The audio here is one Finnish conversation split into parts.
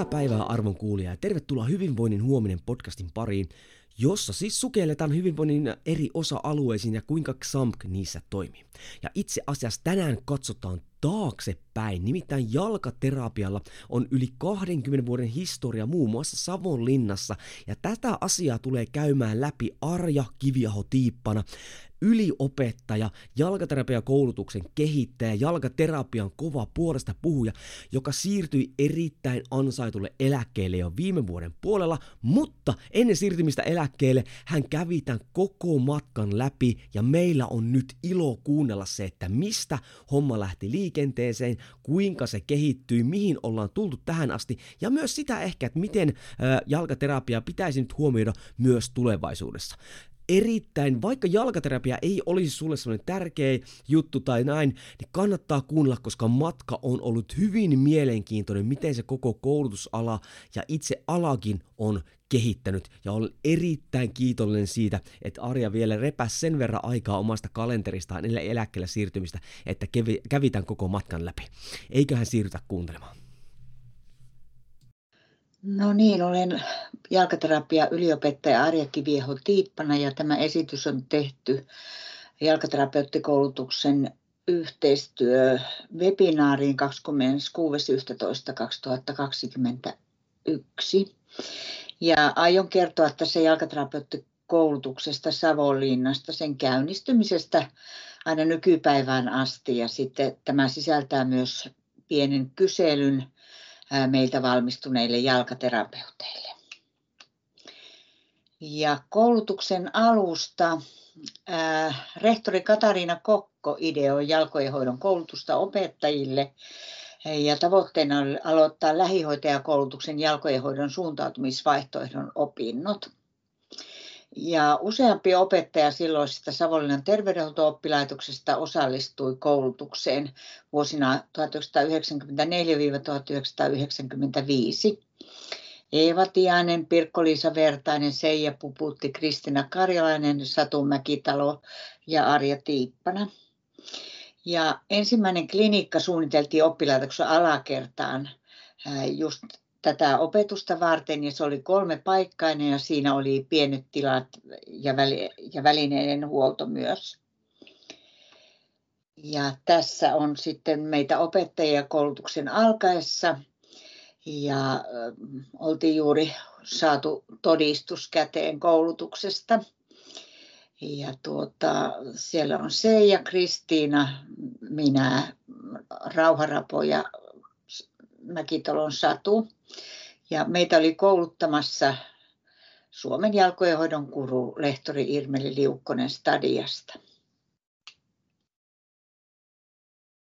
Hyvää päivää arvon kuulija ja tervetuloa Hyvinvoinnin huominen podcastin pariin, jossa siis sukelletaan hyvinvoinnin eri osa-alueisiin ja kuinka XAMK niissä toimii. Ja itse asiassa tänään katsotaan taaksepäin, nimittäin jalkaterapialla on yli 20 vuoden historia muun muassa Savonlinnassa, ja tätä asiaa tulee käymään läpi Arja Kiviaho Tiippana, yliopettaja, jalkaterapiakoulutuksen kehittäjä, jalkaterapian kova puolesta puhuja, joka siirtyi erittäin ansaitulle eläkkeelle jo viime vuoden puolella, mutta ennen siirtymistä eläkkeelle hän kävi tämän koko matkan läpi ja meillä on nyt ilo kuunnella se, että mistä homma lähti liikenteeseen, kuinka se kehittyi, mihin ollaan tultu tähän asti ja myös sitä ehkä, että miten jalkaterapia pitäisi nyt huomioida myös tulevaisuudessa erittäin, vaikka jalkaterapia ei olisi sulle sellainen tärkeä juttu tai näin, niin kannattaa kuunnella, koska matka on ollut hyvin mielenkiintoinen, miten se koko koulutusala ja itse alakin on kehittänyt ja olen erittäin kiitollinen siitä, että Arja vielä repäs sen verran aikaa omasta kalenteristaan ennen eläkkeelle siirtymistä, että kävi, kävi tämän koko matkan läpi. Eiköhän siirrytä kuuntelemaan. No niin, olen jalkaterapia yliopettaja Arja Kivieho Tiippana ja tämä esitys on tehty jalkaterapeuttikoulutuksen yhteistyö webinaariin 26.11.2021. Ja aion kertoa tässä jalkaterapeuttikoulutuksesta Savonlinnasta, sen käynnistymisestä aina nykypäivään asti. Ja sitten tämä sisältää myös pienen kyselyn meiltä valmistuneille jalkaterapeuteille. Ja koulutuksen alusta rehtori Katariina Kokko ideoi jalkojen hoidon koulutusta opettajille ja tavoitteena oli aloittaa lähihoitajakoulutuksen jalkojen hoidon suuntautumisvaihtoehdon opinnot. Ja useampi opettaja silloisesta Savonlinnan terveydenhuolto-oppilaitoksesta osallistui koulutukseen vuosina 1994-1995. Eeva Tiainen, Pirkko-Liisa Vertainen, Seija Puputti, Kristina Karjalainen, Satu Mäkitalo ja Arja Tiippana. Ja ensimmäinen klinikka suunniteltiin oppilaitoksen alakertaan just tätä opetusta varten ja se oli kolme paikkainen ja siinä oli pienet tilat ja, väli, ja välineiden huolto myös. Ja tässä on sitten meitä opettajia koulutuksen alkaessa ja oltiin juuri saatu todistus käteen koulutuksesta. Ja tuota, siellä on Seija, Kristiina, minä, Rauharapo ja Mäkitalon Satu. Ja meitä oli kouluttamassa Suomen jalkojenhoidon kuru lehtori Irmeli Liukkonen Stadiasta.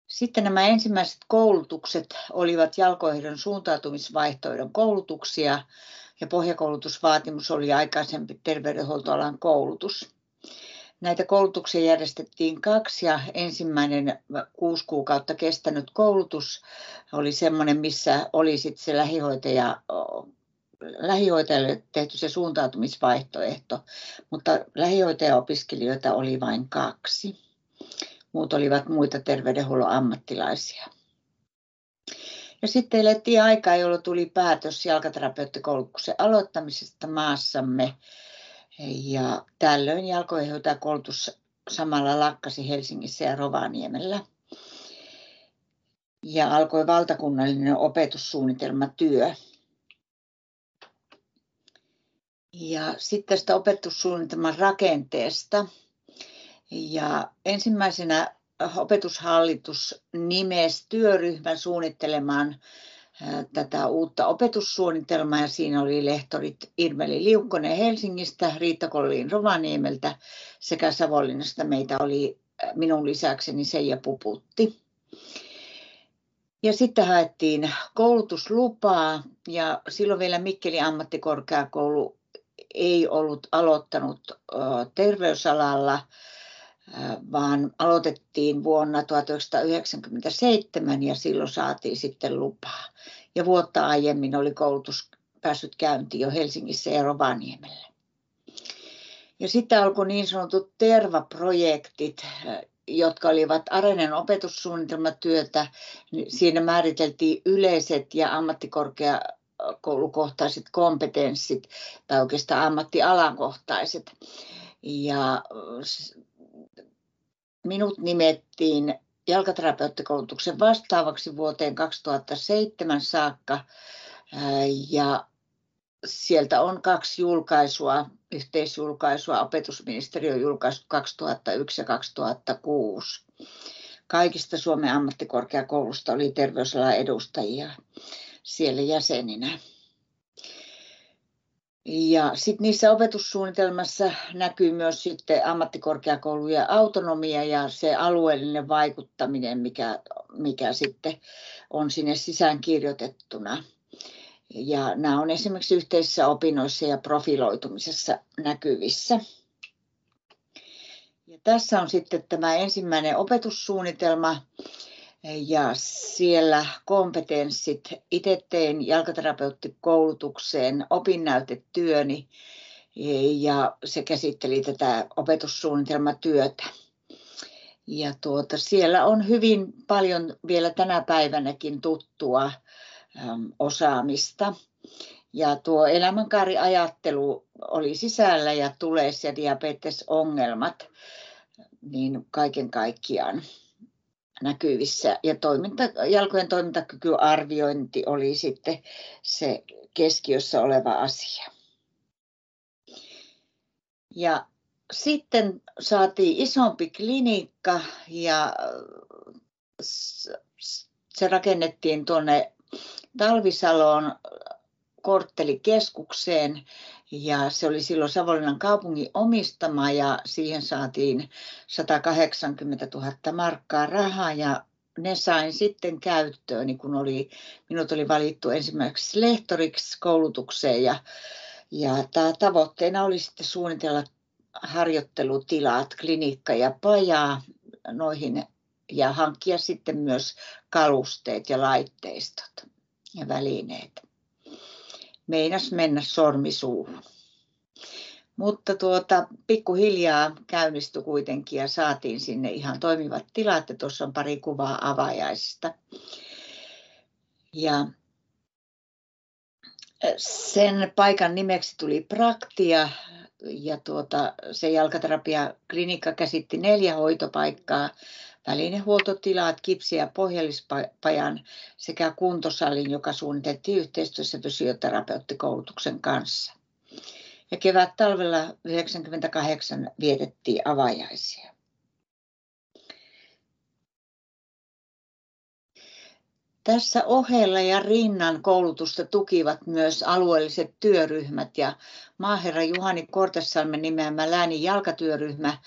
Sitten nämä ensimmäiset koulutukset olivat jalkoihdon suuntautumisvaihtoehdon koulutuksia ja pohjakoulutusvaatimus oli aikaisempi terveydenhuoltoalan koulutus. Näitä koulutuksia järjestettiin kaksi ja ensimmäinen kuusi kuukautta kestänyt koulutus oli semmoinen, missä oli sitten se lähihoitaja lähihoitajalle tehty se suuntautumisvaihtoehto, mutta lähihoitajaopiskelijoita oli vain kaksi. Muut olivat muita terveydenhuollon ammattilaisia. Ja sitten elettiin aikaa, jolloin tuli päätös jalkaterapeuttikoulutuksen aloittamisesta maassamme ja tällöin koulutus samalla lakkasi Helsingissä ja Rovaniemellä. Ja alkoi valtakunnallinen opetussuunnitelmatyö. Ja sitten tästä opetussuunnitelman rakenteesta. Ja ensimmäisenä opetushallitus nimesi työryhmän suunnittelemaan tätä uutta opetussuunnitelmaa ja siinä oli lehtorit Irmeli Liukkonen Helsingistä, Riitta Kolliin Rovaniemeltä sekä Savonlinnasta meitä oli minun lisäkseni Seija Puputti. Ja sitten haettiin koulutuslupaa ja silloin vielä Mikkelin ammattikorkeakoulu ei ollut aloittanut terveysalalla, vaan aloitettiin vuonna 1997 ja silloin saatiin sitten lupaa. Ja vuotta aiemmin oli koulutus päässyt käyntiin jo Helsingissä ja Rovaniemellä. Ja sitten alkoi niin sanotut tervaprojektit, jotka olivat Arenen opetussuunnitelmatyötä. Siinä määriteltiin yleiset ja ammattikorkeakoulukohtaiset kompetenssit tai oikeastaan ammattialankohtaiset. Ja minut nimettiin jalkaterapeuttikoulutuksen vastaavaksi vuoteen 2007 saakka. Ja sieltä on kaksi julkaisua, yhteisjulkaisua, opetusministeriö julkaisu 2001 ja 2006. Kaikista Suomen ammattikorkeakoulusta oli terveysalan edustajia siellä jäseninä. Ja sitten niissä opetussuunnitelmassa näkyy myös sitten ammattikorkeakoulujen autonomia ja se alueellinen vaikuttaminen, mikä, mikä sitten on sinne sisään kirjoitettuna. Ja nämä on esimerkiksi yhteisissä opinnoissa ja profiloitumisessa näkyvissä. Ja tässä on sitten tämä ensimmäinen opetussuunnitelma ja siellä kompetenssit. Itse tein jalkaterapeuttikoulutukseen opinnäytetyöni ja se käsitteli tätä opetussuunnitelmatyötä. Ja tuota, siellä on hyvin paljon vielä tänä päivänäkin tuttua osaamista. Ja tuo elämänkaariajattelu oli sisällä ja tulees ja diabetesongelmat niin kaiken kaikkiaan näkyvissä. Ja toiminta, jalkojen toimintakykyarviointi oli sitten se keskiössä oleva asia. Ja sitten saatiin isompi klinikka ja se rakennettiin tuonne Talvisaloon korttelikeskukseen ja se oli silloin Savonlinnan kaupungin omistama ja siihen saatiin 180 000 markkaa rahaa ja ne sain sitten käyttöön, niin kun oli, minut oli valittu ensimmäiseksi lehtoriksi koulutukseen ja, ja tämä tavoitteena oli sitten suunnitella harjoittelutilat, klinikka ja pajaa noihin ja hankkia sitten myös kalusteet ja laitteistot ja välineet. Meinas mennä sormi suuhun. Mutta tuota, pikkuhiljaa käynnistyi kuitenkin ja saatiin sinne ihan toimivat tilat. Ja tuossa on pari kuvaa avajaisista. Ja sen paikan nimeksi tuli Praktia ja tuota, se jalkaterapia-klinikka käsitti neljä hoitopaikkaa välinehuoltotilat, kipsi- ja pohjallispajan sekä kuntosalin, joka suunniteltiin yhteistyössä fysioterapeuttikoulutuksen kanssa. Ja kevät talvella 1998 vietettiin avajaisia. Tässä ohella ja rinnan koulutusta tukivat myös alueelliset työryhmät ja maaherra Juhani Kortesalmen nimeämä läänin jalkatyöryhmä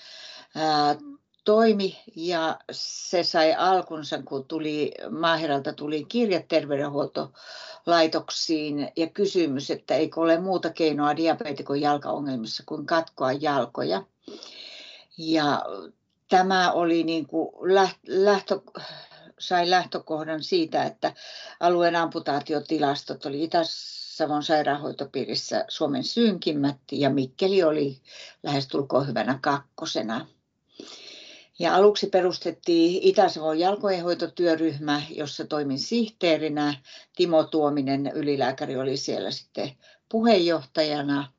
toimi ja se sai alkunsa, kun tuli, Maaheralta tuli kirje terveydenhuoltolaitoksiin ja kysymys, että eikö ole muuta keinoa diabetikon jalkaongelmissa kuin katkoa jalkoja. Ja tämä oli niin kuin lähtö, sai lähtökohdan siitä, että alueen amputaatiotilastot oli Itä-Savon sairaanhoitopiirissä Suomen synkimmät ja Mikkeli oli lähestulkoon hyvänä kakkosena. Ja aluksi perustettiin Itä-Savon jalkojenhoitotyöryhmä, jossa toimin sihteerinä. Timo Tuominen, ylilääkäri, oli siellä sitten puheenjohtajana.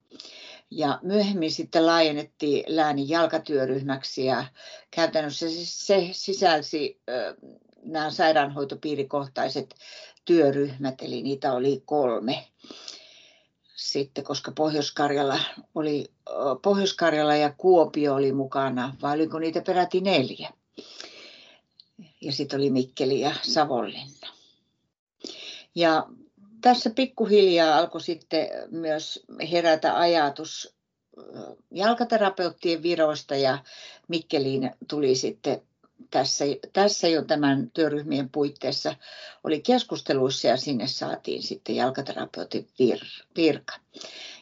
Ja myöhemmin sitten laajennettiin läänin jalkatyöryhmäksi ja käytännössä se sisälsi nämä sairaanhoitopiirikohtaiset työryhmät, eli niitä oli kolme sitten, koska Pohjois-Karjala, oli, Pohjois-Karjala ja Kuopio oli mukana, vai oliko niitä peräti neljä? Ja sitten oli Mikkeli ja Savonlinna. Ja tässä pikkuhiljaa alkoi sitten myös herätä ajatus jalkaterapeuttien viroista ja Mikkeliin tuli sitten tässä, tässä jo tämän työryhmien puitteissa oli keskusteluissa ja sinne saatiin sitten jalkaterapeutin vir, virka.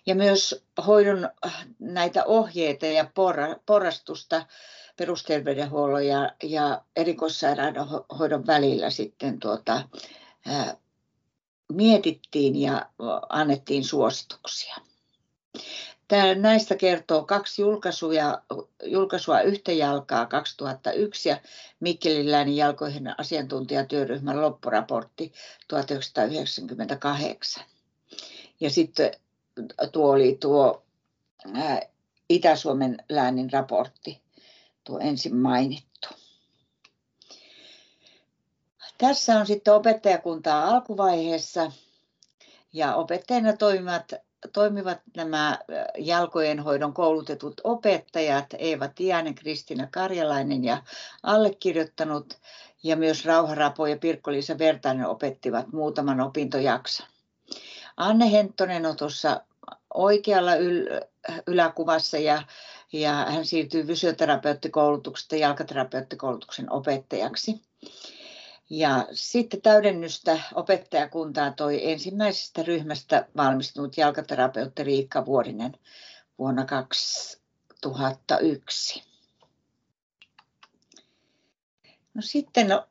Ja myös hoidon näitä ohjeita ja porrastusta perusterveydenhuollon ja, ja erikoissairaanhoidon välillä sitten tuota, ää, mietittiin ja annettiin suosituksia. Tää, näistä kertoo kaksi julkaisua, julkaisua yhtä jalkaa 2001 ja Mikkelin läänin jalkoihin asiantuntijatyöryhmän loppuraportti 1998. Ja sitten tuo oli tuo ää, Itä-Suomen läänin raportti, tuo ensin mainittu. Tässä on sitten opettajakuntaa alkuvaiheessa ja opettajana toimivat toimivat nämä jalkojen hoidon koulutetut opettajat, Eeva Tiainen, Kristina Karjalainen ja allekirjoittanut, ja myös Rauha Rapo ja Pirkko-Liisa Vertainen opettivat muutaman opintojakson. Anne Henttonen on tuossa oikealla yl- yläkuvassa ja, ja hän siirtyy fysioterapeuttikoulutuksesta jalkaterapeuttikoulutuksen opettajaksi. Ja sitten täydennystä opettajakuntaan toi ensimmäisestä ryhmästä valmistunut jalkaterapeutti Riikka Vuorinen vuonna 2001. No sitten no,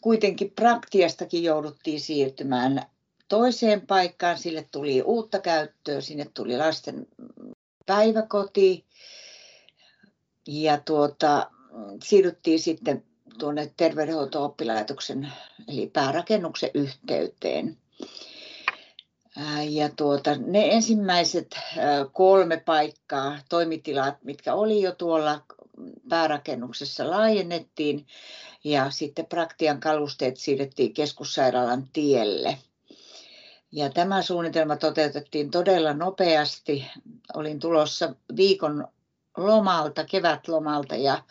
kuitenkin praktiastakin jouduttiin siirtymään toiseen paikkaan. Sille tuli uutta käyttöä, sinne tuli lasten päiväkoti ja tuota, siirryttiin sitten tuonne terveydenhuolto-oppilaitoksen eli päärakennuksen yhteyteen. Ja tuota, ne ensimmäiset kolme paikkaa, toimitilat, mitkä oli jo tuolla päärakennuksessa laajennettiin ja sitten praktian kalusteet siirrettiin keskussairaalan tielle. Ja tämä suunnitelma toteutettiin todella nopeasti. Olin tulossa viikon lomalta, kevätlomalta ja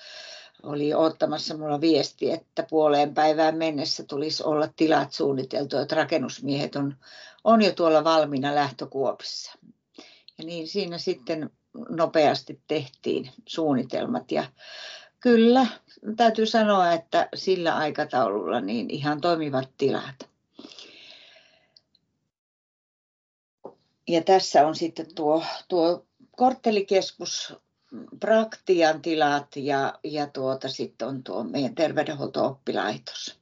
oli ottamassa mulla viesti, että puoleen päivään mennessä tulisi olla tilat suunniteltu, että rakennusmiehet on, on jo tuolla valmiina lähtökuopissa. Ja niin siinä sitten nopeasti tehtiin suunnitelmat ja kyllä täytyy sanoa, että sillä aikataululla niin ihan toimivat tilat. Ja tässä on sitten tuo, tuo korttelikeskus Praktian tilat ja, ja tuota, sitten on tuo meidän terveydenhuolto-oppilaitos.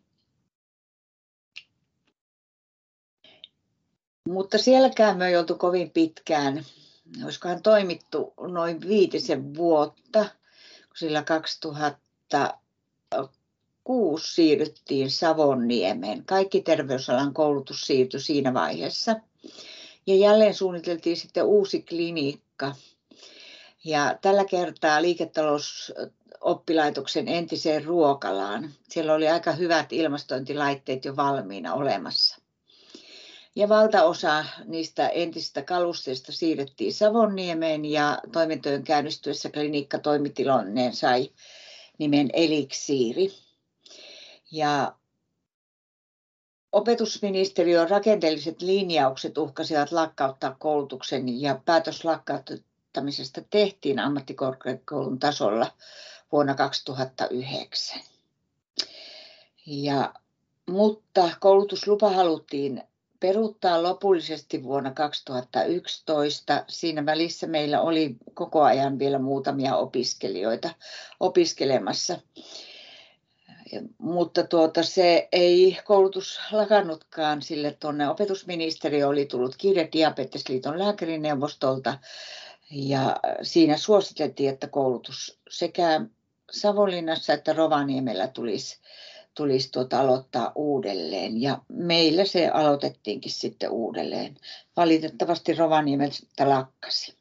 Mutta sielläkään me ei oltu kovin pitkään. Olisikohan toimittu noin viitisen vuotta, kun sillä 2006 siirryttiin Savonniemeen. Kaikki terveysalan koulutus siirtyi siinä vaiheessa. Ja jälleen suunniteltiin sitten uusi klinikka ja tällä kertaa liiketalousoppilaitoksen entiseen ruokalaan. Siellä oli aika hyvät ilmastointilaitteet jo valmiina olemassa. Ja valtaosa niistä entisistä kalusteista siirrettiin Savonniemeen ja toimintojen käynnistyessä klinikka toimitiloineen sai nimen Eliksiiri. Ja opetusministeriön rakenteelliset linjaukset uhkasivat lakkauttaa koulutuksen ja päätös lakkauttaa aloittamisesta tehtiin ammattikorkeakoulun tasolla vuonna 2009. Ja, mutta koulutuslupa haluttiin peruuttaa lopullisesti vuonna 2011. Siinä välissä meillä oli koko ajan vielä muutamia opiskelijoita opiskelemassa. Mutta tuota, se ei koulutus lakannutkaan, sille tuonne opetusministeriö oli tullut kirje Diabetesliiton lääkärineuvostolta ja siinä suositeltiin, että koulutus sekä Savonlinnassa että Rovaniemellä tulisi, tulisi tuota aloittaa uudelleen. Ja meillä se aloitettiinkin sitten uudelleen. Valitettavasti Rovaniemeltä lakkasi.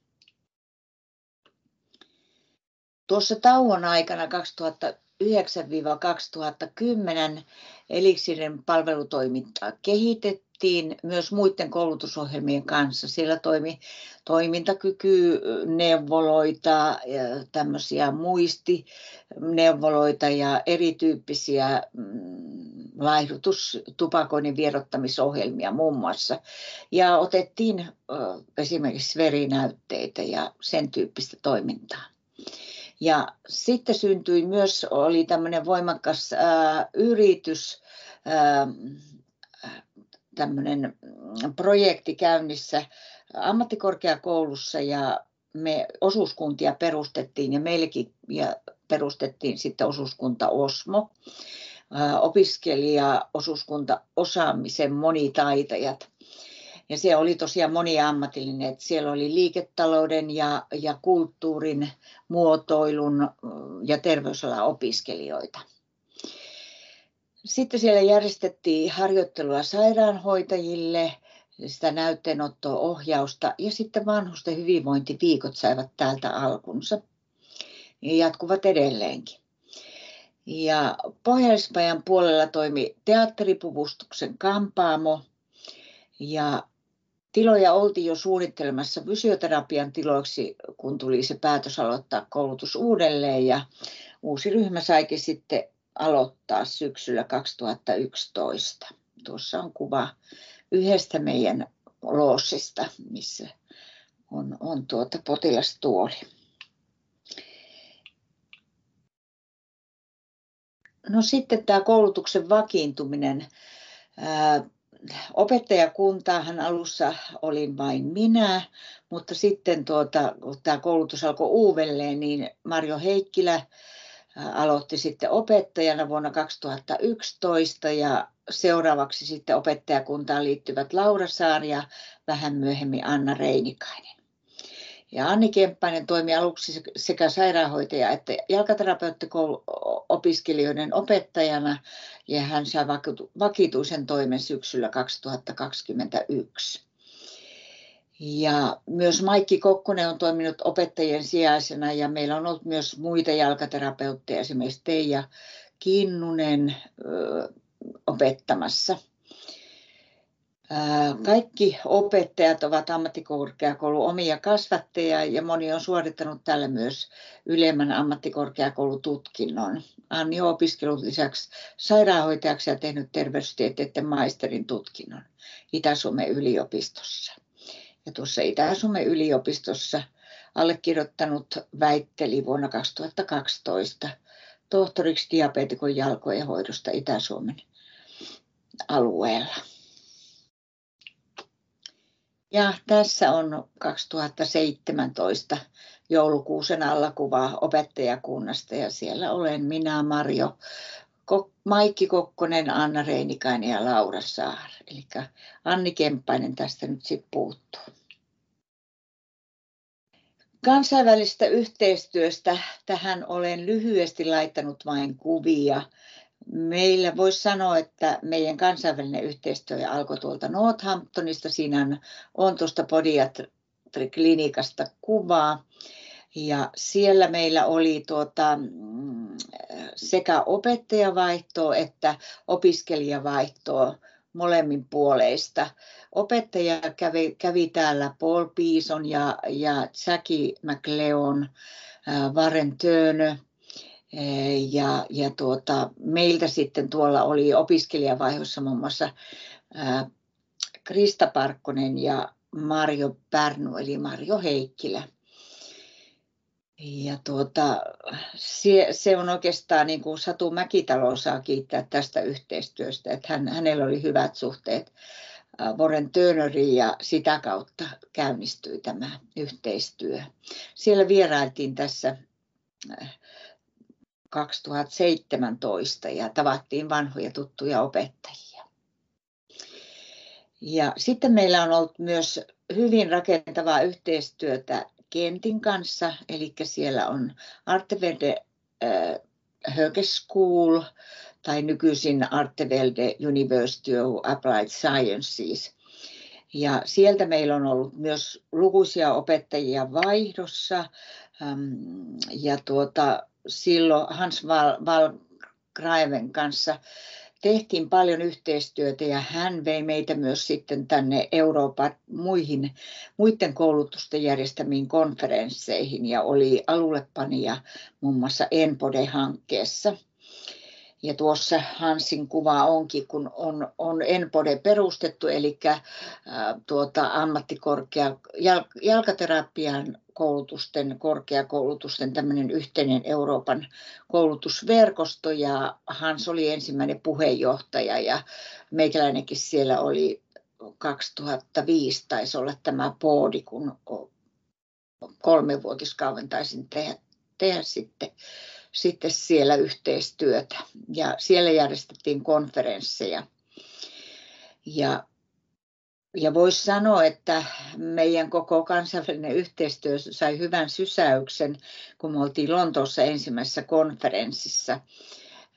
Tuossa tauon aikana 2009-2010 Eliksirin palvelutoimintaa kehitettiin myös muiden koulutusohjelmien kanssa. Siellä toimi toimintakykyneuvoloita, tämmöisiä muistineuvoloita ja erityyppisiä mm, laihdutustupakoinnin vierottamisohjelmia muun muassa. Ja otettiin esimerkiksi verinäytteitä ja sen tyyppistä toimintaa. Ja sitten syntyi myös, oli tämmöinen voimakas ää, yritys, ää, tämmöinen projekti käynnissä ammattikorkeakoulussa ja me osuuskuntia perustettiin ja meillekin ja perustettiin sitten osuuskunta Osmo, opiskelija-osuuskunta osaamisen monitaitajat. Ja siellä oli tosiaan moniammatillinen, että siellä oli liiketalouden ja, ja kulttuurin, muotoilun ja terveysalan opiskelijoita. Sitten siellä järjestettiin harjoittelua sairaanhoitajille, sitä näytteenottoa, ohjausta ja sitten vanhusten hyvinvointiviikot saivat täältä alkunsa ja jatkuvat edelleenkin. Ja pohjois puolella toimi teatteripuvustuksen kampaamo ja tiloja oltiin jo suunnittelemassa fysioterapian tiloiksi, kun tuli se päätös aloittaa koulutus uudelleen ja uusi ryhmä saikin sitten aloittaa syksyllä 2011. Tuossa on kuva yhdestä meidän loossista, missä on, on tuota potilastuoli. No sitten tämä koulutuksen vakiintuminen. Opettajakuntaahan alussa olin vain minä, mutta sitten tuota, kun tämä koulutus alkoi uudelleen, niin Marjo Heikkilä aloitti sitten opettajana vuonna 2011 ja seuraavaksi sitten opettajakuntaan liittyvät Laura Saari ja vähän myöhemmin Anna Reinikainen. Ja Anni Kemppainen toimi aluksi sekä sairaanhoitaja että jalkaterapeuttikouluopiskelijoiden opettajana ja hän sai vakituisen toimen syksyllä 2021. Ja myös Maikki Kokkonen on toiminut opettajien sijaisena ja meillä on ollut myös muita jalkaterapeutteja, esimerkiksi Teija Kinnunen opettamassa. Kaikki opettajat ovat ammattikorkeakoulun omia kasvattajia ja moni on suorittanut tällä myös ylemmän ammattikorkeakoulututkinnon. Anni on opiskellut lisäksi sairaanhoitajaksi ja tehnyt terveystieteiden maisterin tutkinnon Itä-Suomen yliopistossa. Ja tuossa Itä-Suomen yliopistossa allekirjoittanut väitteli vuonna 2012 tohtoriksi diabeetikon jalkojen hoidosta Itä-Suomen alueella. Ja tässä on 2017 joulukuusen alla kuva opettajakunnasta ja siellä olen minä, Marjo, Maikki Kokkonen, Anna Reinikainen ja Laura Saar. Eli Anni Kemppainen tästä nyt sitten puuttuu. Kansainvälistä yhteistyöstä tähän olen lyhyesti laittanut vain kuvia. Meillä voisi sanoa, että meidän kansainvälinen yhteistyö alkoi tuolta Northamptonista. Siinä on tuosta podiatriklinikasta kuvaa. Ja siellä meillä oli tuota, mm, sekä opettajavaihtoa että opiskelijavaihtoa molemmin puoleista. Opettaja kävi, kävi täällä Paul Peason ja, ja Jackie McLeon, Warren Turner, ja, ja tuota, meiltä sitten tuolla oli opiskelijavaiheessa muun muassa ää, Krista Parkkonen ja Marjo Pärnu, eli Marjo Heikkilä. Ja tuota, se, se on oikeastaan niin kuin Satu Mäkitalo saa kiittää tästä yhteistyöstä, että hän, hänellä oli hyvät suhteet Warren Turneriin ja sitä kautta käynnistyi tämä yhteistyö. Siellä vierailtiin tässä 2017 ja tavattiin vanhoja tuttuja opettajia. Ja sitten meillä on ollut myös hyvin rakentavaa yhteistyötä Kentin kanssa, eli siellä on Artevelde äh, Höge School tai nykyisin Artevelde University of Applied Sciences. Ja sieltä meillä on ollut myös lukuisia opettajia vaihdossa. Ja tuota, silloin Hans Wallgraven kanssa tehtiin paljon yhteistyötä ja hän vei meitä myös sitten tänne Euroopan muihin, muiden koulutusten järjestämiin konferensseihin ja oli alullepanija muun muassa Enpode-hankkeessa. Ja tuossa Hansin kuva onkin, kun on, on Enpode perustettu, eli ää, tuota, ammattikorkea jal, jalkaterapian koulutusten, korkeakoulutusten tämmöinen yhteinen Euroopan koulutusverkosto ja Hans oli ensimmäinen puheenjohtaja ja meikäläinenkin siellä oli 2005 taisi olla tämä poodi, kun kolmevuotiskauden taisin tehdä, tehdä sitten, sitten siellä yhteistyötä. Ja siellä järjestettiin konferensseja. Ja ja voisi sanoa, että meidän koko kansainvälinen yhteistyö sai hyvän sysäyksen, kun me oltiin Lontoossa ensimmäisessä konferenssissa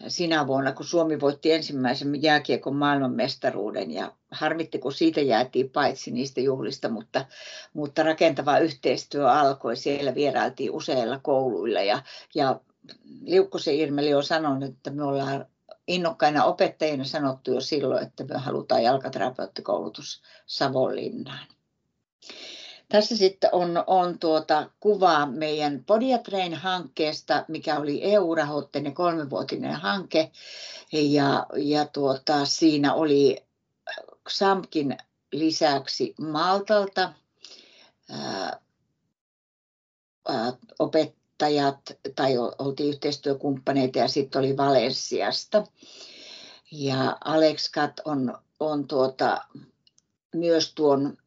sinä vuonna, kun Suomi voitti ensimmäisen jääkiekon maailmanmestaruuden ja harmitti, kun siitä jäätiin paitsi niistä juhlista, mutta, mutta rakentava yhteistyö alkoi. Siellä vierailtiin useilla kouluilla ja, ja Liukkosen Irmeli on sanonut, että me ollaan innokkaina opettajina sanottu jo silloin, että me halutaan jalkaterapeuttikoulutus Savonlinnaan. Tässä sitten on, on tuota kuvaa meidän Podiatrain-hankkeesta, mikä oli EU-rahoitteinen kolmevuotinen hanke. Ja, ja tuota, siinä oli XAMKin lisäksi Maltalta ää, opet, opettajat tai oltiin yhteistyökumppaneita ja sitten oli Valensiasta. Ja Alex Kat on, on tuota, myös tuon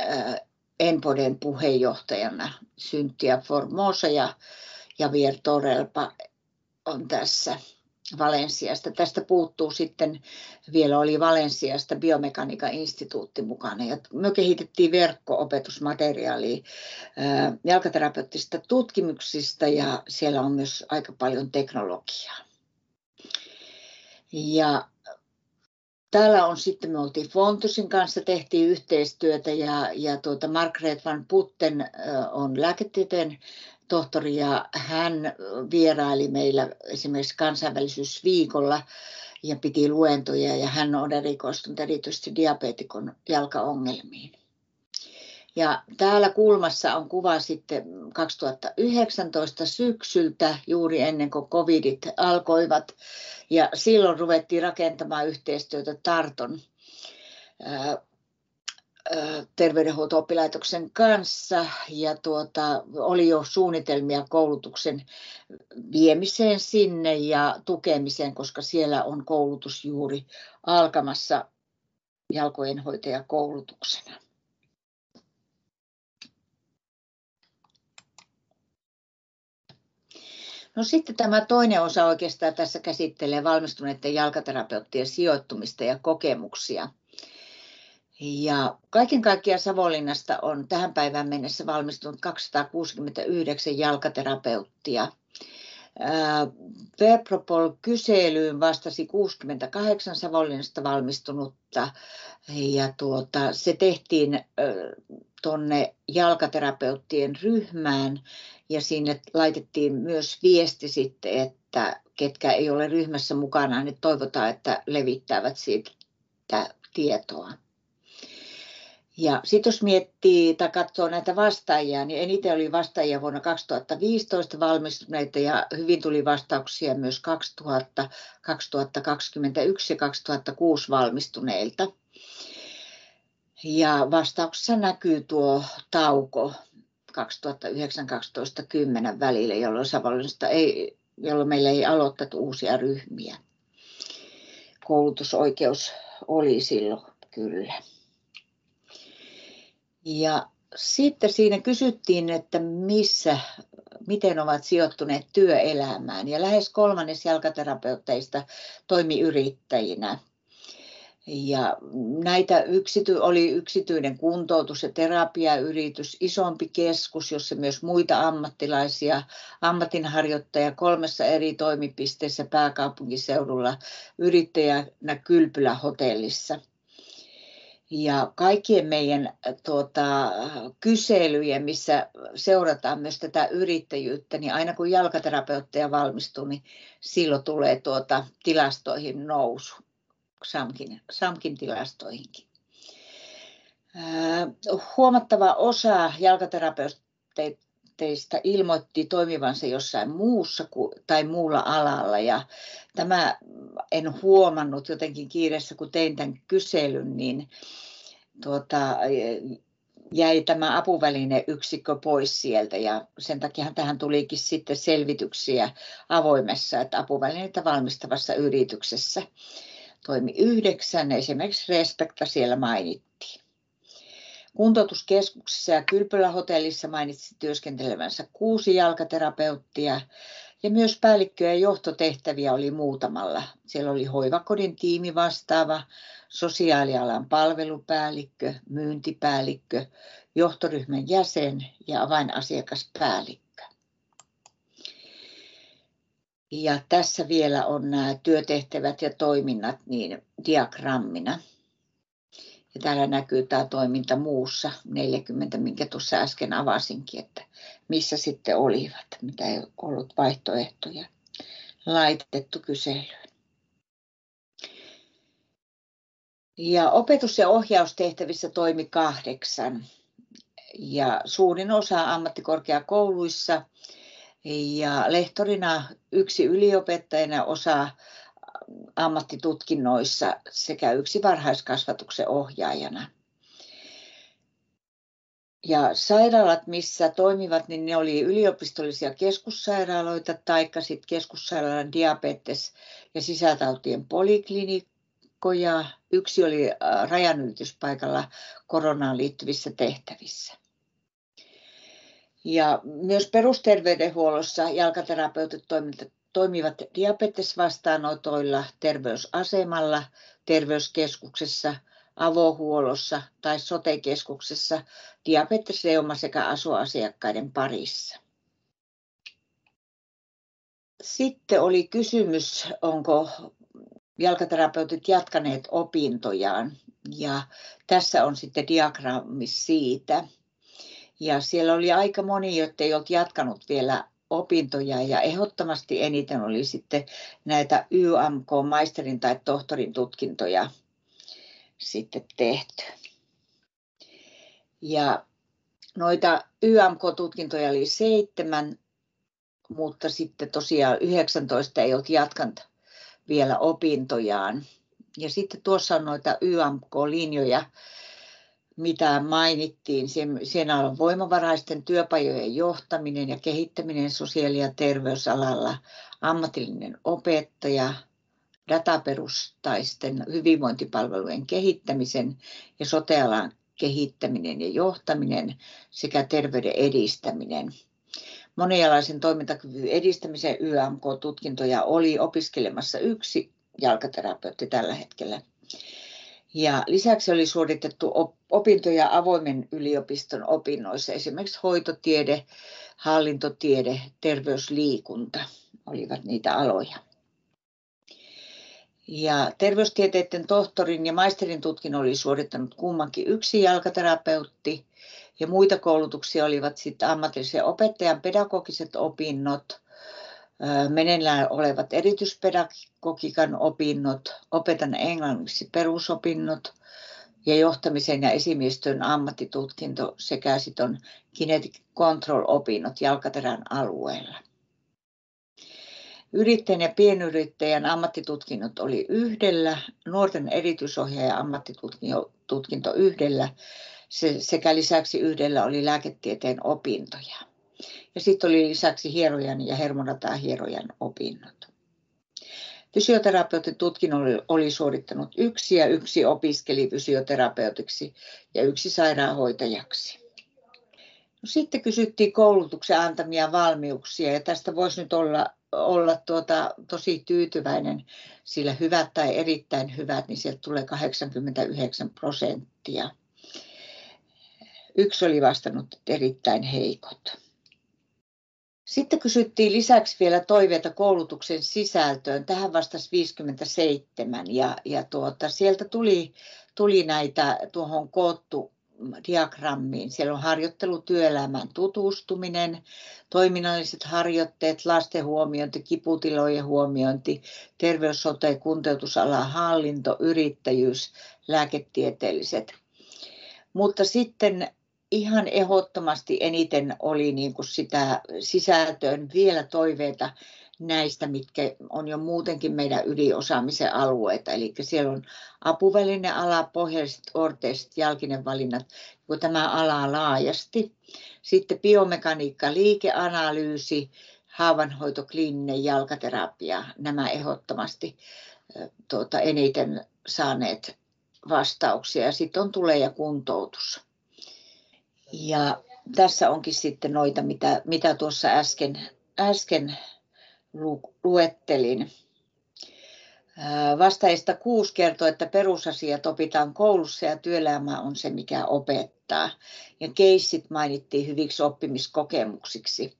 äh, Enpoden puheenjohtajana Syntia Formosa ja Javier Torelpa on tässä Valensiasta. Tästä puuttuu sitten, vielä oli Valensiasta biomekaniikan instituutti mukana. Ja me kehitettiin verkko-opetusmateriaalia jalkaterapeuttista tutkimuksista ja siellä on myös aika paljon teknologiaa. Ja Täällä on sitten, me oltiin Fontusin kanssa, tehtiin yhteistyötä ja, ja tuota Margaret van Putten on lääketieteen tohtori ja hän vieraili meillä esimerkiksi kansainvälisyysviikolla ja piti luentoja ja hän on erikoistunut erityisesti diabeetikon jalkaongelmiin. Ja täällä kulmassa on kuva sitten 2019 syksyltä, juuri ennen kuin covidit alkoivat. Ja silloin ruvettiin rakentamaan yhteistyötä Tarton terveydenhuolto-oppilaitoksen kanssa ja tuota, oli jo suunnitelmia koulutuksen viemiseen sinne ja tukemiseen, koska siellä on koulutus juuri alkamassa jalkojenhoitajakoulutuksena. No sitten tämä toinen osa oikeastaan tässä käsittelee valmistuneiden jalkaterapeuttien sijoittumista ja kokemuksia. Ja kaiken kaikkiaan Savonlinnasta on tähän päivään mennessä valmistunut 269 jalkaterapeuttia. Verpropol-kyselyyn vastasi 68 Savonlinnasta valmistunutta ja tuota, se tehtiin tuonne jalkaterapeuttien ryhmään ja sinne laitettiin myös viesti sitten, että ketkä ei ole ryhmässä mukana, niin toivotaan, että levittävät siitä tietoa. Ja sitten jos miettii tai katsoo näitä vastaajia, niin eniten oli vastaajia vuonna 2015 valmistuneita ja hyvin tuli vastauksia myös 2000, 2021 ja 2006 valmistuneilta. Ja vastauksessa näkyy tuo tauko 2009-2010 välillä, jolloin Savonlinnasta ei, jolloin meillä ei aloitettu uusia ryhmiä. Koulutusoikeus oli silloin kyllä. Ja sitten siinä kysyttiin, että missä, miten ovat sijoittuneet työelämään. Ja lähes kolmannes jalkaterapeutteista toimi yrittäjinä. Ja näitä yksity, oli yksityinen kuntoutus- ja terapiayritys, isompi keskus, jossa myös muita ammattilaisia, ammatinharjoittajia kolmessa eri toimipisteessä pääkaupunkiseudulla, yrittäjänä Kylpylä hotellissa – ja kaikkien meidän äh, tuota, kyselyjen, missä seurataan myös tätä yrittäjyyttä, niin aina kun jalkaterapeutteja valmistuu, niin silloin tulee tuota, tilastoihin nousu, SAMKin, SAMKin tilastoihinkin. Äh, huomattava osa jalkaterapeutteista ilmoitti toimivansa jossain muussa tai muulla alalla. Ja tämä en huomannut jotenkin kiireessä, kun tein tämän kyselyn, niin tuota, jäi tämä apuvälineyksikkö pois sieltä. Ja sen takia tähän tulikin sitten selvityksiä avoimessa, että apuvälineitä valmistavassa yrityksessä toimi yhdeksän, esimerkiksi Respekta siellä mainittiin. Kuntoutuskeskuksessa ja Kylpylähotellissa mainitsi työskentelevänsä kuusi jalkaterapeuttia ja myös päällikkö- ja johtotehtäviä oli muutamalla. Siellä oli hoivakodin tiimi vastaava, sosiaalialan palvelupäällikkö, myyntipäällikkö, johtoryhmän jäsen ja avainasiakaspäällikkö. Ja tässä vielä on nämä työtehtävät ja toiminnat niin diagrammina. Ja täällä näkyy tämä toiminta muussa 40, minkä tuossa äsken avasinkin, että missä sitten olivat, mitä ei ollut vaihtoehtoja laitettu kyselyyn. Ja opetus- ja ohjaustehtävissä toimi kahdeksan. Ja suurin osa ammattikorkeakouluissa ja lehtorina yksi yliopettajana osa ammattitutkinnoissa sekä yksi varhaiskasvatuksen ohjaajana. Ja sairaalat, missä toimivat, niin ne oli yliopistollisia keskussairaaloita, taikka sitten keskussairaalan diabetes- ja sisätautien poliklinikkoja. Yksi oli äh, rajanylityspaikalla koronaan liittyvissä tehtävissä. Ja myös perusterveydenhuollossa jalkaterapeutit toimivat diabetesvastaanotoilla, terveysasemalla, terveyskeskuksessa, avohuollossa tai sotekeskuksessa diabetesreuma sekä asuasiakkaiden parissa. Sitten oli kysymys, onko jalkaterapeutit jatkaneet opintojaan. Ja tässä on sitten diagrammi siitä. Ja siellä oli aika moni, jotka ei ollut jatkanut vielä opintoja ja ehdottomasti eniten oli sitten näitä YMK-maisterin tai tohtorin tutkintoja sitten tehty. Ja noita YMK-tutkintoja oli seitsemän, mutta sitten tosiaan 19 ei ollut jatkanut vielä opintojaan. Ja sitten tuossa on noita YMK-linjoja, mitä mainittiin. Siinä on voimavaraisten työpajojen johtaminen ja kehittäminen sosiaali- ja terveysalalla, ammatillinen opettaja, dataperustaisten hyvinvointipalvelujen kehittämisen ja sotealan kehittäminen ja johtaminen sekä terveyden edistäminen. Monialaisen toimintakyvyn edistämisen YMK-tutkintoja oli opiskelemassa yksi jalkaterapeutti tällä hetkellä. Ja lisäksi oli suoritettu opintoja avoimen yliopiston opinnoissa, esimerkiksi hoitotiede, hallintotiede, terveysliikunta olivat niitä aloja. Ja terveystieteiden tohtorin ja maisterin tutkinnon oli suorittanut kummankin yksi jalkaterapeutti. Ja muita koulutuksia olivat sitten ammatillisen opettajan pedagogiset opinnot, meneillään olevat erityispedagogiikan opinnot, opetan englanniksi perusopinnot ja johtamisen ja esimiestyön ammattitutkinto sekä sitten on kinetic control-opinnot jalkaterän alueella. Yrittäjän ja pienyrittäjän ammattitutkinnot oli yhdellä, nuorten erityisohjaajan ammattitutkinto yhdellä sekä lisäksi yhdellä oli lääketieteen opintoja. Ja sitten oli lisäksi hierojan ja hierojan opinnot. Fysioterapeutin tutkinnon oli, oli suorittanut yksi ja yksi opiskeli fysioterapeutiksi ja yksi sairaanhoitajaksi. No, sitten kysyttiin koulutuksen antamia valmiuksia ja tästä voisi nyt olla, olla tuota, tosi tyytyväinen, sillä hyvät tai erittäin hyvät, niin sieltä tulee 89 prosenttia. Yksi oli vastannut erittäin heikot. Sitten kysyttiin lisäksi vielä toiveita koulutuksen sisältöön. Tähän vastasi 57 ja, ja tuota, sieltä tuli, tuli näitä tuohon koottu diagrammiin. Siellä on harjoittelu työelämään tutustuminen, toiminnalliset harjoitteet, lasten huomiointi, kiputilojen huomiointi, terveys, sote, kuntoutusala, hallinto, yrittäjyys, lääketieteelliset. Mutta sitten ihan ehdottomasti eniten oli niin kuin sitä sisältöön vielä toiveita näistä, mitkä on jo muutenkin meidän yliosaamisen alueita. Eli siellä on apuvälineala, pohjalliset, orteiset, jalkinen valinnat, kun tämä ala laajasti. Sitten biomekaniikka, liikeanalyysi, haavanhoito, kliininen jalkaterapia, nämä ehdottomasti tuota, eniten saaneet vastauksia. Sitten on tulee ja kuntoutus. Ja tässä onkin sitten noita, mitä, mitä tuossa äsken, äsken lu, luettelin. Vastaajista kuusi kertoo, että perusasiat opitaan koulussa ja työelämä on se, mikä opettaa. Ja keissit mainittiin hyviksi oppimiskokemuksiksi.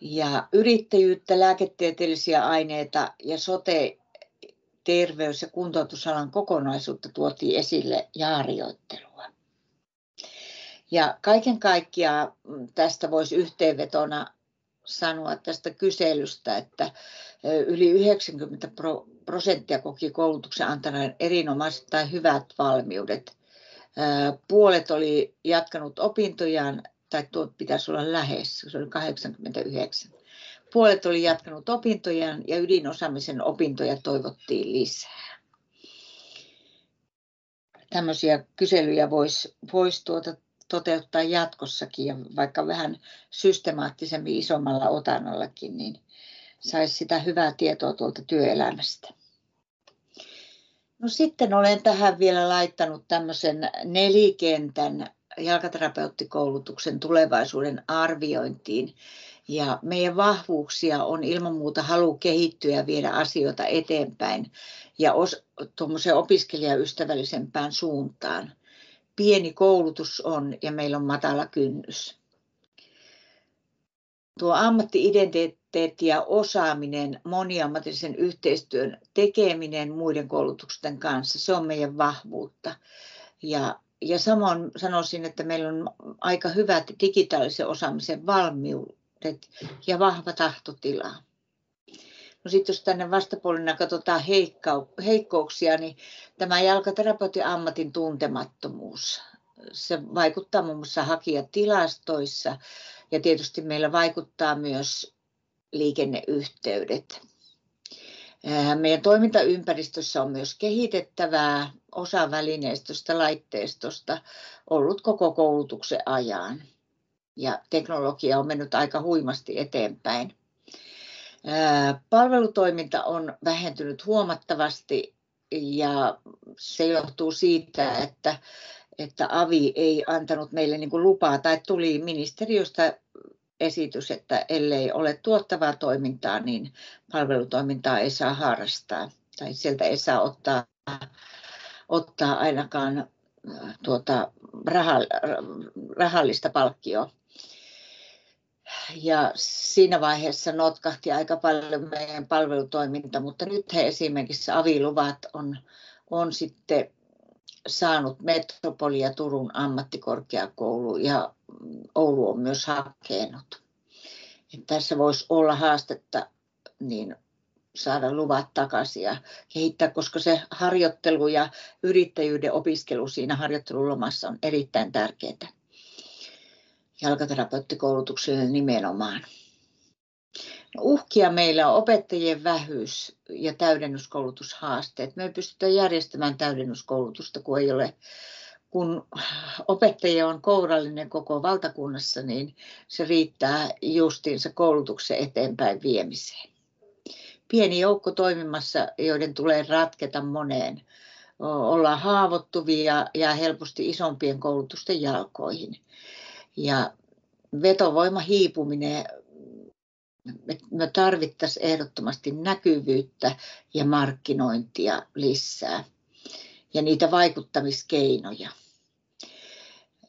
Ja yrittäjyyttä, lääketieteellisiä aineita ja sote, terveys- ja kuntoutusalan kokonaisuutta tuotiin esille ja harjoittelua. Ja kaiken kaikkiaan tästä voisi yhteenvetona sanoa tästä kyselystä, että yli 90 prosenttia koki koulutuksen antaneen erinomaiset tai hyvät valmiudet. Puolet oli jatkanut opintojaan, tai tuo pitäisi olla lähes, se oli 89. Puolet oli jatkanut opintojaan ja ydinosaamisen opintoja toivottiin lisää. Tämmöisiä kyselyjä voisi vois tuota toteuttaa jatkossakin ja vaikka vähän systemaattisemmin isommalla otannallakin, niin saisi sitä hyvää tietoa tuolta työelämästä. No sitten olen tähän vielä laittanut tämmöisen nelikentän jalkaterapeuttikoulutuksen tulevaisuuden arviointiin. Ja meidän vahvuuksia on ilman muuta halu kehittyä ja viedä asioita eteenpäin ja os, opiskelijaystävällisempään suuntaan pieni koulutus on ja meillä on matala kynnys. Tuo ammattiidentiteetti ja osaaminen, moniammatillisen yhteistyön tekeminen muiden koulutusten kanssa, se on meidän vahvuutta. Ja, ja samoin sanoisin, että meillä on aika hyvät digitaalisen osaamisen valmiudet ja vahva tahtotila. No sitten jos tänne vastapuolella katsotaan heikkouksia, niin tämä jalkaterapeutin ammatin tuntemattomuus. Se vaikuttaa muun muassa hakijatilastoissa ja tietysti meillä vaikuttaa myös liikenneyhteydet. Meidän toimintaympäristössä on myös kehitettävää osa välineistöstä, laitteistosta ollut koko koulutuksen ajan. Ja teknologia on mennyt aika huimasti eteenpäin. Palvelutoiminta on vähentynyt huomattavasti ja se johtuu siitä, että, että AVI ei antanut meille niin lupaa tai tuli ministeriöstä esitys, että ellei ole tuottavaa toimintaa, niin palvelutoimintaa ei saa harrastaa tai sieltä ei saa ottaa, ottaa ainakaan tuota, rahallista palkkioa ja siinä vaiheessa notkahti aika paljon meidän palvelutoiminta, mutta nyt he esimerkiksi aviluvat on, on sitten saanut Metropoli ja Turun ammattikorkeakoulu ja Oulu on myös hakenut. Että tässä voisi olla haastetta niin saada luvat takaisin ja kehittää, koska se harjoittelu ja yrittäjyyden opiskelu siinä harjoittelulomassa on erittäin tärkeää jalkaterapeuttikoulutukselle nimenomaan. No, uhkia meillä on opettajien vähyys ja täydennyskoulutushaasteet. Me ei pystytä järjestämään täydennyskoulutusta, kun ei ole kun opettajia on kourallinen koko valtakunnassa, niin se riittää justiinsa koulutuksen eteenpäin viemiseen. Pieni joukko toimimassa, joiden tulee ratketa moneen. Ollaan haavoittuvia ja helposti isompien koulutusten jalkoihin. Ja vetovoima hiipuminen, me tarvittaisiin ehdottomasti näkyvyyttä ja markkinointia lisää ja niitä vaikuttamiskeinoja.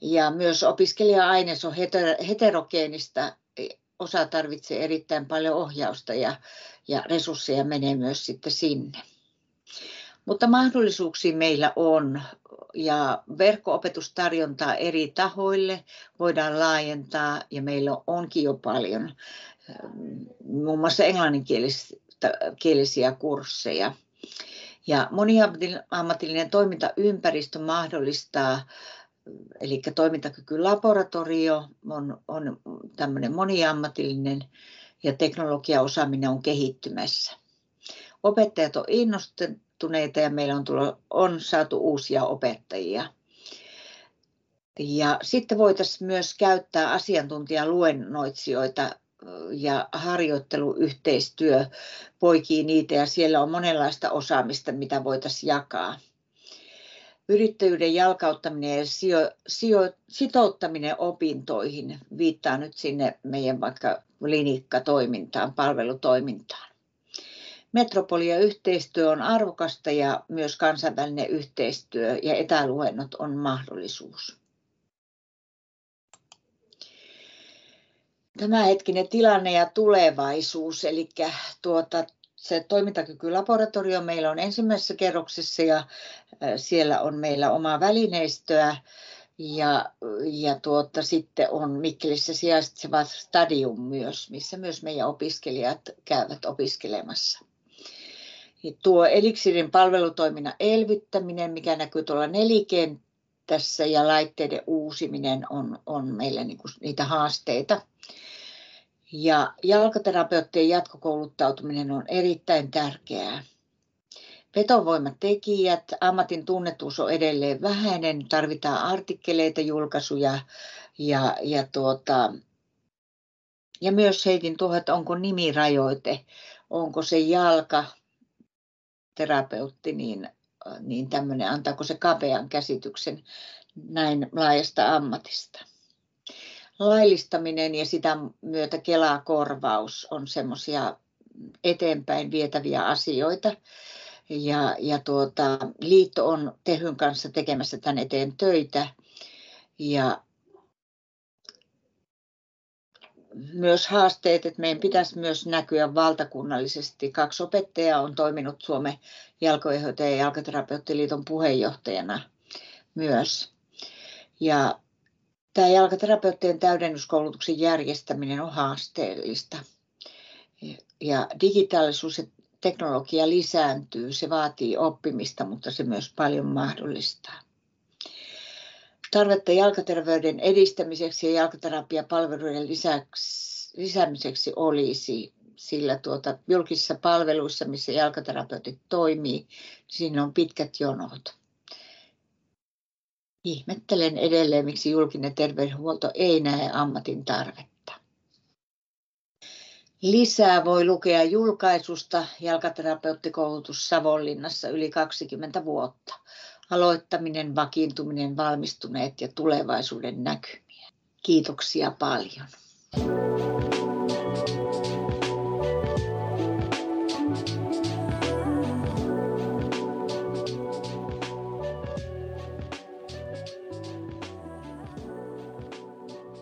Ja myös opiskelija-aines on heterogeenista. Osa tarvitsee erittäin paljon ohjausta ja, ja resursseja menee myös sitten sinne. Mutta mahdollisuuksia meillä on ja verkko-opetustarjontaa eri tahoille voidaan laajentaa ja meillä onkin jo paljon muun muassa englanninkielisiä kursseja. Ja moniammatillinen toimintaympäristö mahdollistaa, eli toimintakykylaboratorio on, on tämmöinen moniammatillinen ja teknologiaosaaminen on kehittymässä. Opettajat on innostuneita ja meillä on, tullut, on saatu uusia opettajia. Ja sitten voitaisiin myös käyttää asiantuntijaluennoitsijoita ja harjoitteluyhteistyö poikii niitä ja siellä on monenlaista osaamista, mitä voitaisiin jakaa. Yrittäjyyden jalkauttaminen ja sijo, sijo, sitouttaminen opintoihin viittaa nyt sinne meidän vaikka linikkatoimintaan, palvelutoimintaan. Metropolia yhteistyö on arvokasta ja myös kansainvälinen yhteistyö ja etäluennot on mahdollisuus. tämänhetkinen tilanne ja tulevaisuus. Eli tuota, se toimintakykylaboratorio meillä on ensimmäisessä kerroksessa ja siellä on meillä omaa välineistöä. Ja, ja tuota, sitten on Mikkelissä sijaitseva stadium myös, missä myös meidän opiskelijat käyvät opiskelemassa. Ja tuo Elixirin palvelutoiminnan elvyttäminen, mikä näkyy tuolla nelikentässä ja laitteiden uusiminen on, on meillä niinku niitä haasteita. Ja jalkaterapeuttien jatkokouluttautuminen on erittäin tärkeää. Vetovoimatekijät, ammatin tunnetuus on edelleen vähäinen, tarvitaan artikkeleita, julkaisuja ja, ja, tuota, ja myös heitin tuohon, että onko nimirajoite, onko se jalka terapeutti, niin, niin tämmöinen, antaako se kapean käsityksen näin laajasta ammatista laillistaminen ja sitä myötä Kela-korvaus on semmoisia eteenpäin vietäviä asioita. Ja, ja tuota, liitto on Tehyn kanssa tekemässä tämän eteen töitä. Ja myös haasteet, että meidän pitäisi myös näkyä valtakunnallisesti. Kaksi opettajaa on toiminut Suomen jalkoihoitaja- ja jalkaterapeuttiliiton puheenjohtajana myös. Ja Tämä jalkaterapeuttien täydennyskoulutuksen järjestäminen on haasteellista. Ja digitaalisuus ja teknologia lisääntyy, se vaatii oppimista, mutta se myös paljon mahdollistaa. Tarvetta jalkaterveyden edistämiseksi ja jalkaterapiapalveluiden lisäksi, lisäämiseksi olisi, sillä tuota, julkisissa palveluissa, missä jalkaterapeutit toimii, siinä on pitkät jonot. Ihmettelen edelleen, miksi julkinen terveydenhuolto ei näe ammatin tarvetta. Lisää voi lukea julkaisusta jalkaterapeuttikoulutus Savonlinnassa yli 20 vuotta. Aloittaminen, vakiintuminen, valmistuneet ja tulevaisuuden näkymiä. Kiitoksia paljon.